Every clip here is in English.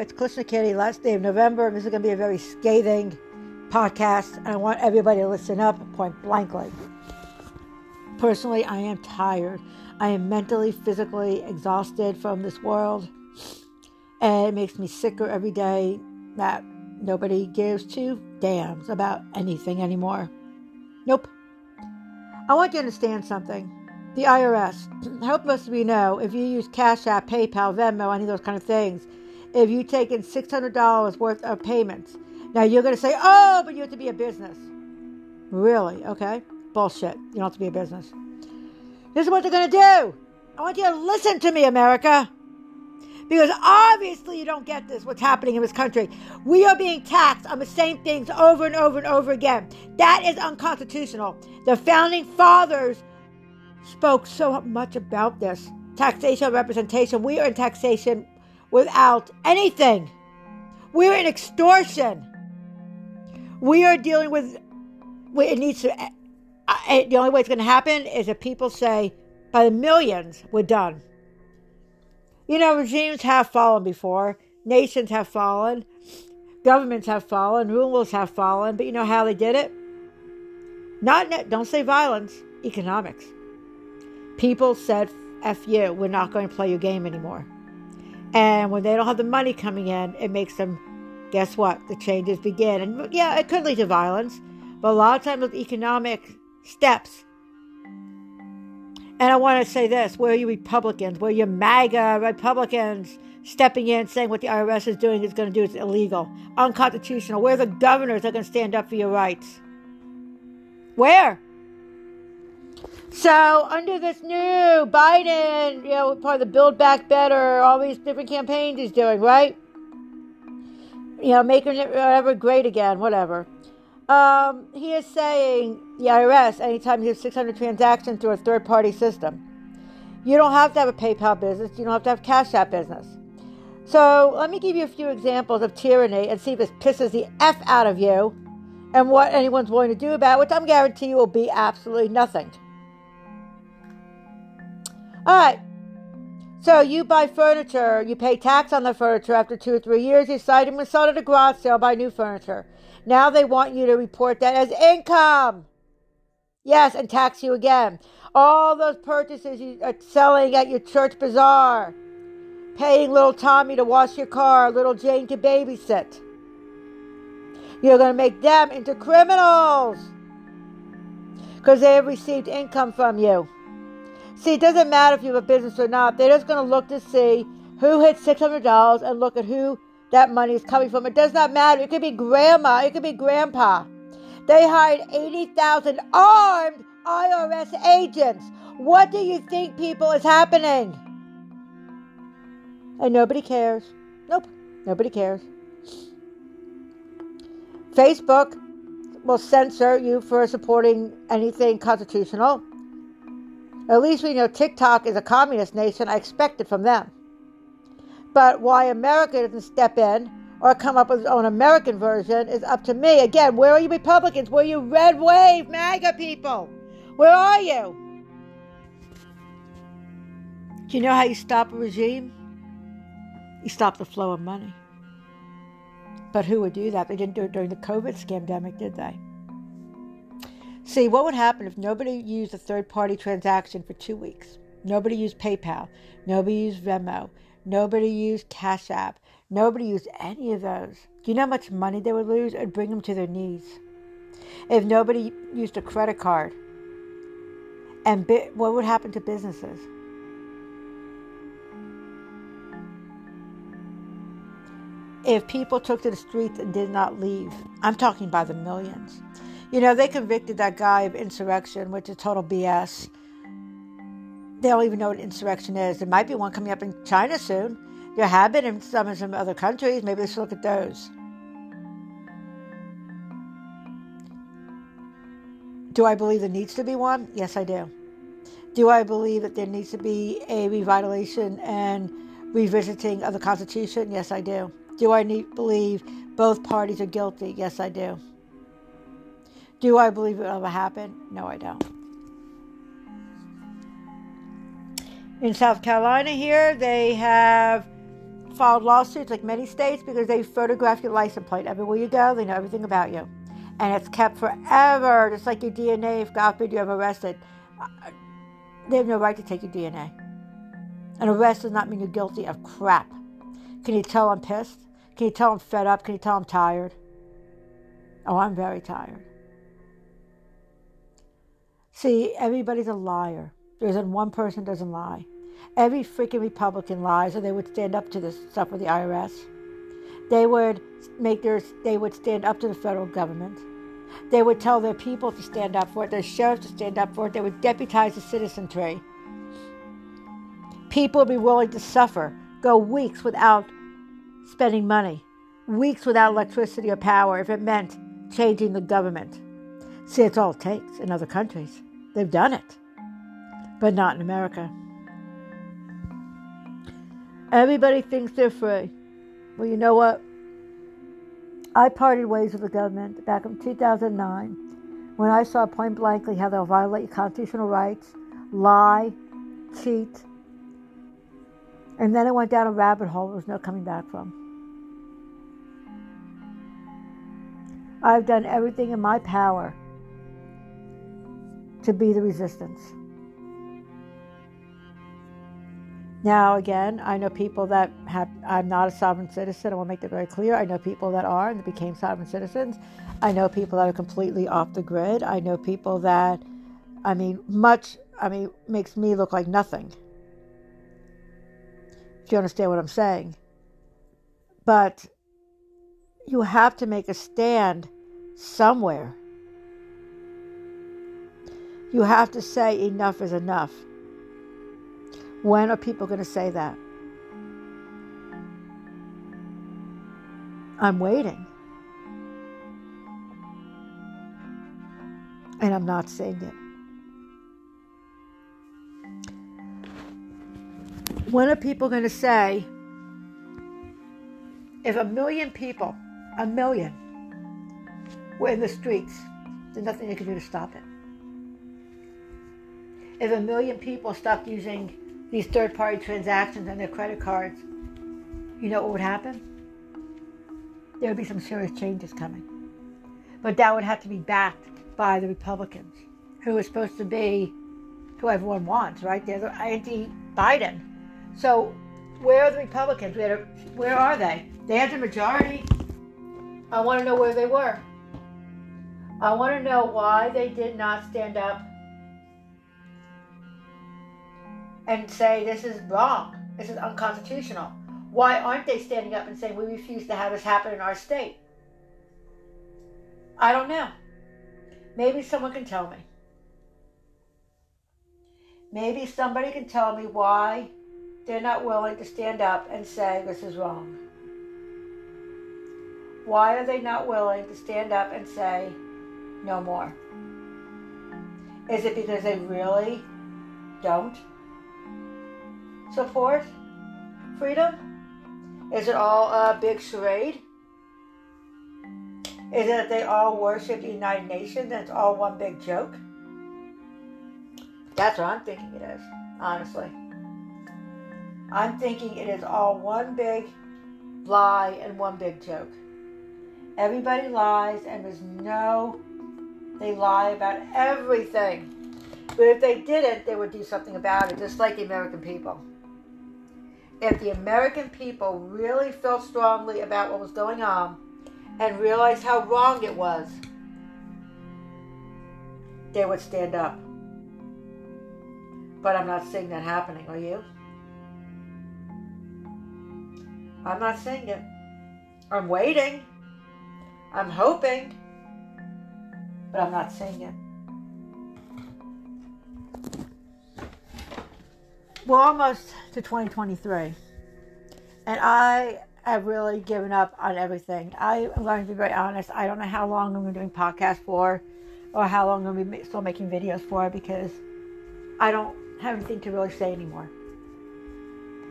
It's Klishna Kitty, last day of November. This is going to be a very scathing podcast, and I want everybody to listen up point blankly. Personally, I am tired. I am mentally, physically exhausted from this world, and it makes me sicker every day that nobody gives two damns about anything anymore. Nope. I want you to understand something. The IRS, help us we know if you use Cash App, PayPal, Venmo, any of those kind of things, if you take in $600 worth of payments, now you're going to say, oh, but you have to be a business. Really? Okay. Bullshit. You don't have to be a business. This is what they're going to do. I want you to listen to me, America. Because obviously you don't get this, what's happening in this country. We are being taxed on the same things over and over and over again. That is unconstitutional. The founding fathers spoke so much about this taxation representation. We are in taxation without anything. We're in extortion. We are dealing with. It needs to. Uh, the only way it's going to happen is if people say, by the millions, we're done. You know, regimes have fallen before, nations have fallen, governments have fallen, rulers have fallen, but you know how they did it? Not, don't say violence, economics. People said, F you, we're not going to play your game anymore. And when they don't have the money coming in, it makes them, guess what? The changes begin. And yeah, it could lead to violence, but a lot of times with economic steps. And I want to say this where are you Republicans? Where are you MAGA Republicans stepping in saying what the IRS is doing is going to do is illegal, unconstitutional? Where are the governors that are going to stand up for your rights? Where? So under this new Biden, you know, part of the Build Back Better, all these different campaigns he's doing, right? You know, making it whatever great again, whatever. Um, he is saying the IRS anytime you have 600 transactions through a third-party system, you don't have to have a PayPal business. You don't have to have Cash App business. So let me give you a few examples of tyranny and see if this pisses the f out of you, and what anyone's willing to do about it, which I'm guarantee you will be absolutely nothing. All right. So you buy furniture, you pay tax on the furniture after two or three years, you decide to sell it at a garage sale, buy new furniture. Now they want you to report that as income. Yes, and tax you again. All those purchases you are selling at your church bazaar, paying little Tommy to wash your car, little Jane to babysit. You're going to make them into criminals because they have received income from you. See, it doesn't matter if you have a business or not. They're just going to look to see who hit $600 and look at who that money is coming from. It does not matter. It could be grandma, it could be grandpa. They hired 80,000 armed IRS agents. What do you think, people, is happening? And nobody cares. Nope, nobody cares. Facebook will censor you for supporting anything constitutional. At least we know TikTok is a communist nation. I expect it from them. But why America doesn't step in or come up with its own American version is up to me. Again, where are you Republicans? Where are you red wave MAGA people? Where are you? Do you know how you stop a regime? You stop the flow of money. But who would do that? They didn't do it during the COVID scandemic, did they? See, what would happen if nobody used a third party transaction for two weeks? Nobody used PayPal. Nobody used Venmo. Nobody used Cash App. Nobody used any of those. Do you know how much money they would lose? It'd bring them to their knees. If nobody used a credit card, and bi- what would happen to businesses? If people took to the streets and did not leave, I'm talking by the millions. You know, they convicted that guy of insurrection, which is total BS. They don't even know what insurrection is. There might be one coming up in China soon. There have been in some of some other countries. Maybe let's look at those. Do I believe there needs to be one? Yes, I do. Do I believe that there needs to be a revitalization and revisiting of the Constitution? Yes, I do. Do I need, believe both parties are guilty? Yes, I do. Do I believe it will ever happen? No, I don't. In South Carolina, here, they have filed lawsuits like many states because they photograph your license plate everywhere you go. They know everything about you, and it's kept forever, just like your DNA. If God forbid you're ever arrested, they have no right to take your DNA. An arrest does not mean you're guilty of crap. Can you tell I'm pissed? Can you tell I'm fed up? Can you tell I'm tired? Oh, I'm very tired. See, everybody's a liar. There isn't one person doesn't lie. Every freaking Republican lies, or they would stand up to this stuff with the IRS. They would make their, they would stand up to the federal government. They would tell their people to stand up for it, their sheriffs to stand up for it. They would deputize the citizenry. People would be willing to suffer, go weeks without spending money, weeks without electricity or power if it meant changing the government. See, it's all it takes in other countries. They've done it, but not in America. Everybody thinks they're free. Well, you know what? I parted ways with the government back in 2009 when I saw point blankly how they'll violate your constitutional rights, lie, cheat, and then it went down a rabbit hole there was no coming back from. I've done everything in my power to be the resistance. Now, again, I know people that have, I'm not a sovereign citizen. I want to make that very clear. I know people that are and that became sovereign citizens. I know people that are completely off the grid. I know people that, I mean, much, I mean, makes me look like nothing. If you understand what I'm saying. But you have to make a stand somewhere. You have to say enough is enough. When are people going to say that? I'm waiting. And I'm not seeing it. When are people going to say, if a million people, a million, were in the streets, there's nothing they could do to stop it? If a million people stopped using these third party transactions on their credit cards, you know what would happen? There would be some serious changes coming. But that would have to be backed by the Republicans, who are supposed to be who everyone wants, right? They're the anti Biden. So where are the Republicans? Where are they? They had the majority. I want to know where they were. I want to know why they did not stand up and say this is wrong, this is unconstitutional? Why aren't they standing up and saying we refuse to have this happen in our state? I don't know. Maybe someone can tell me. Maybe somebody can tell me why they're not willing to stand up and say this is wrong. Why are they not willing to stand up and say no more? Is it because they really don't support freedom? Is it all a big charade? Is it that they all worship the United Nations and it's all one big joke? That's what I'm thinking it is, honestly. I'm thinking it is all one big lie and one big joke. Everybody lies, and there's no, they lie about everything. But if they didn't, they would do something about it, just like the American people if the American people really felt strongly about what was going on and realized how wrong it was, they would stand up. But I'm not seeing that happening, are you? I'm not seeing it. I'm waiting. I'm hoping. But I'm not seeing it. We're almost to 2023, and I have really given up on everything. I am going to be very honest. I don't know how long I'm going to be doing podcasts for, or how long I'm going to be still making videos for, because I don't have anything to really say anymore.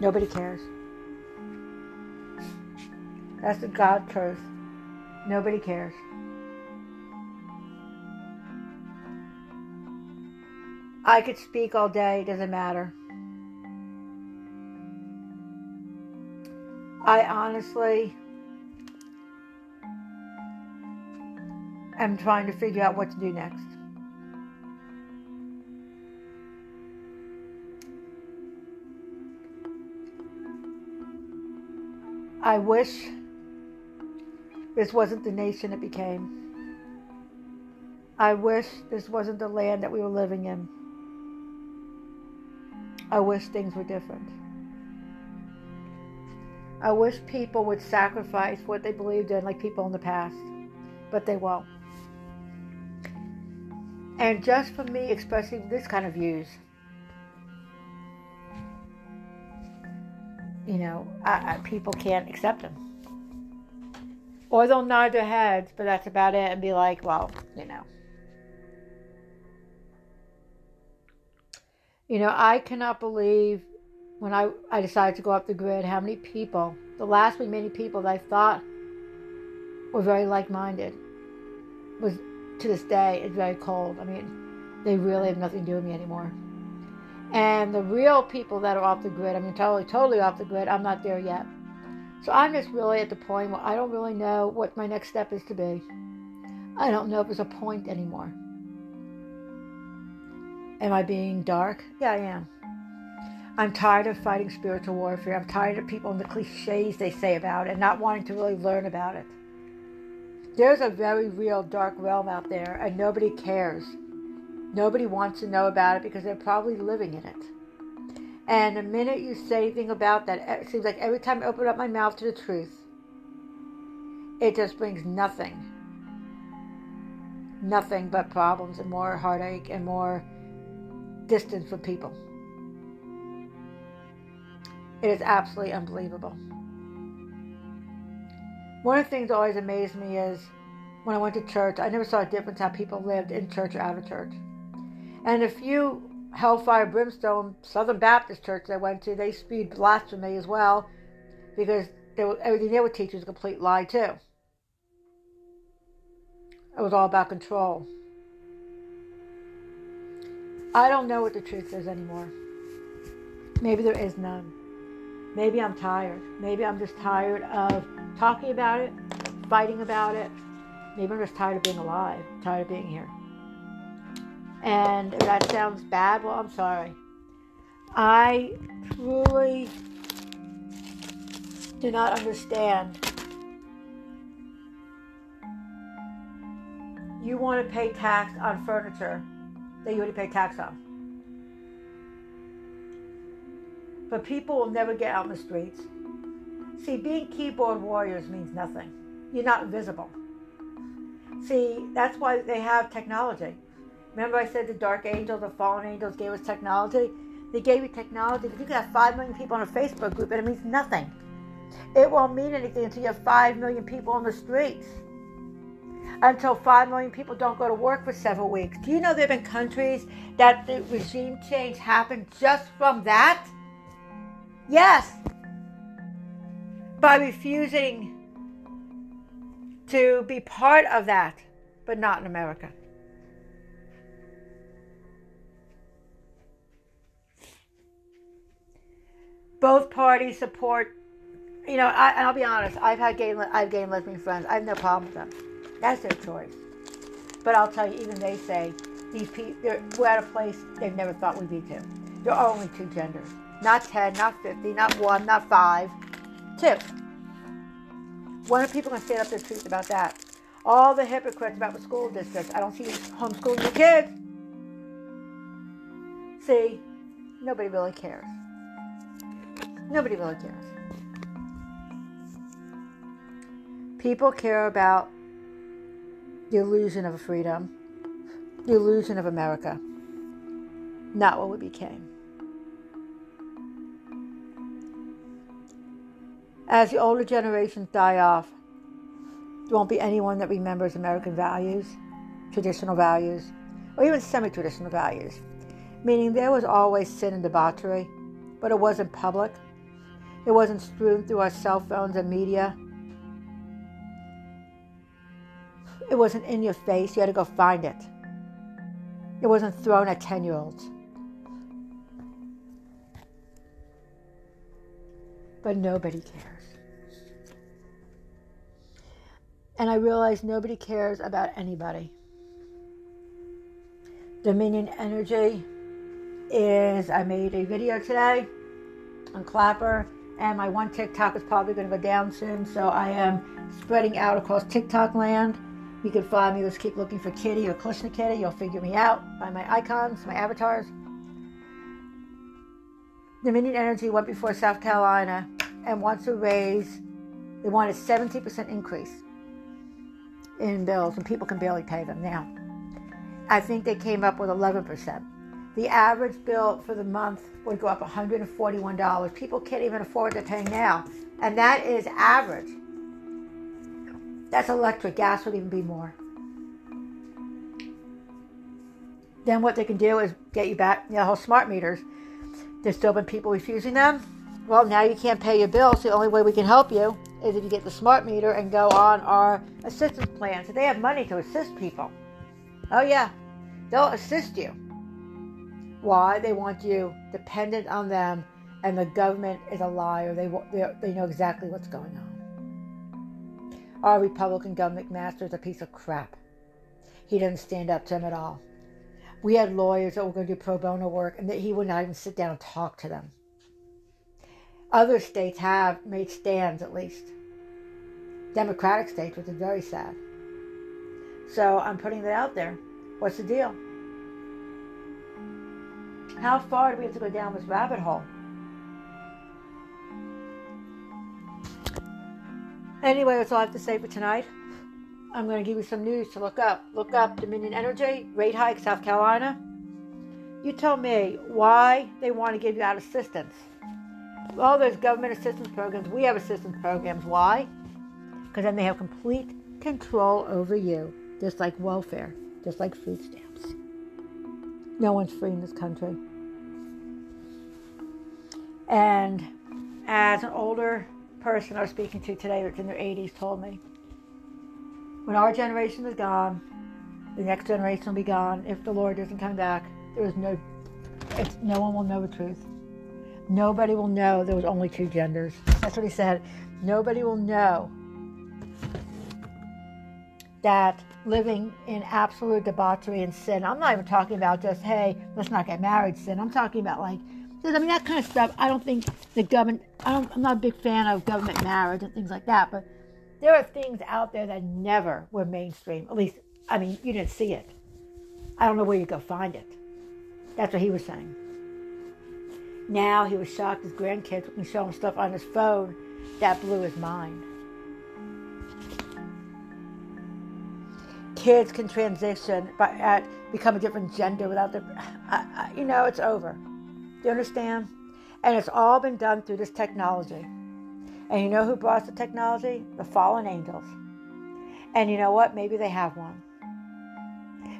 Nobody cares. That's the God truth. Nobody cares. I could speak all day, it doesn't matter. I honestly am trying to figure out what to do next. I wish this wasn't the nation it became. I wish this wasn't the land that we were living in. I wish things were different. I wish people would sacrifice what they believed in, like people in the past, but they won't. And just for me expressing this kind of views, you know, I, I, people can't accept them. Or they'll nod their heads, but that's about it, and be like, well, you know. You know, I cannot believe when I, I decided to go up the grid how many people, the last many people that I thought were very like minded, was to this day, it's very cold. I mean, they really have nothing to do with me anymore. And the real people that are off the grid, I mean, totally, totally off the grid, I'm not there yet. So I'm just really at the point where I don't really know what my next step is to be. I don't know if there's a point anymore. Am I being dark? Yeah, I am. I'm tired of fighting spiritual warfare. I'm tired of people and the cliches they say about it and not wanting to really learn about it. There's a very real dark realm out there and nobody cares. Nobody wants to know about it because they're probably living in it. And the minute you say anything about that, it seems like every time I open up my mouth to the truth, it just brings nothing. Nothing but problems and more heartache and more distance from people. It is absolutely unbelievable. One of the things that always amazed me is when I went to church, I never saw a difference how people lived in church or out of church. And a few Hellfire Brimstone Southern Baptist church I went to, they spewed blasphemy as well because they were, everything they were teaching was a complete lie too. It was all about control. I don't know what the truth is anymore. Maybe there is none. Maybe I'm tired. Maybe I'm just tired of talking about it, fighting about it. Maybe I'm just tired of being alive, tired of being here. And if that sounds bad, well, I'm sorry. I truly do not understand. You want to pay tax on furniture that you already pay tax on. But people will never get out in the streets. See, being keyboard warriors means nothing. You're not visible. See, that's why they have technology. Remember, I said the dark angels, the fallen angels gave us technology? They gave you technology, but you can have 5 million people on a Facebook group, and it means nothing. It won't mean anything until you have 5 million people on the streets. Until 5 million people don't go to work for several weeks. Do you know there have been countries that the regime change happened just from that? Yes. By refusing to be part of that, but not in America. both parties support. You know, I, and I'll be honest. I've had gay, I've gay and lesbian friends. I have no problem with them. That's their choice. But I'll tell you, even they say these people, we're at a place they've never thought we'd be to. There are only two genders, not ten, not fifty, not one, not five, two. When are people going to stand up their truth about that? All the hypocrites about the school districts. I don't see you homeschooling your kids. See, nobody really cares. Nobody really cares. People care about the illusion of freedom, the illusion of America, not what we became. As the older generations die off, there won't be anyone that remembers American values, traditional values, or even semi traditional values, meaning there was always sin and debauchery, but it wasn't public it wasn't strewn through our cell phones and media. It wasn't in your face. You had to go find it. It wasn't thrown at 10 year olds. But nobody cares. And I realized nobody cares about anybody. Dominion Energy is, I made a video today on Clapper, and my one TikTok is probably going to go down soon, so I am spreading out across TikTok land. You can find me, just keep looking for Kitty or Klishna Kitty, you'll figure me out by my icons, my avatars. Dominion Energy went before South Carolina and wants to raise, they want a 70% increase in bills, and people can barely pay them now. I think they came up with 11%. The average bill for the month would go up $141. People can't even afford to pay now. And that is average. That's electric. Gas would even be more. Then what they can do is get you back, you know, whole smart meters. There's still been people refusing them. Well, now you can't pay your bills. The only way we can help you is if you get the smart meter and go on our assistance plan. So they have money to assist people. Oh, yeah, they'll assist you. Why? They want you dependent on them, and the government is a liar. They, they, they know exactly what's going on. Our Republican governor McMaster is a piece of crap. He doesn't stand up to them at all. We had lawyers that were going to do pro bono work, and that he would not even sit down and talk to them. Other states have made stands, at least. Democratic states, which is very sad. So I'm putting that out there. What's the deal? How far do we have to go down this rabbit hole? Anyway, that's all I have to say for tonight. I'm going to give you some news to look up. Look up Dominion Energy, rate hike, South Carolina. You tell me why they want to give you that assistance. Well, those government assistance programs. We have assistance programs. Why? Because then they have complete control over you, just like welfare, just like food stamps. No one's free in this country. And as an older person I was speaking to today that's in their 80s told me, when our generation is gone, the next generation will be gone. If the Lord doesn't come back, there is no, no one will know the truth. Nobody will know there was only two genders. That's what he said. Nobody will know that living in absolute debauchery and sin. I'm not even talking about just, hey, let's not get married sin. I'm talking about like, I mean, that kind of stuff. I don't think the government, I don't, I'm not a big fan of government marriage and things like that, but there are things out there that never were mainstream. At least, I mean, you didn't see it. I don't know where you go find it. That's what he was saying. Now he was shocked his grandkids would show him stuff on his phone that blew his mind. Kids can transition, become a different gender without their, you know, it's over. Do you understand? And it's all been done through this technology. And you know who brought the technology? The fallen angels. And you know what? Maybe they have one.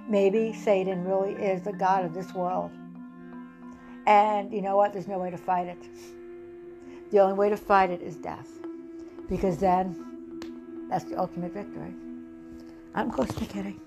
Maybe Satan really is the God of this world. And you know what? There's no way to fight it. The only way to fight it is death. Because then that's the ultimate victory. I'm close to kidding.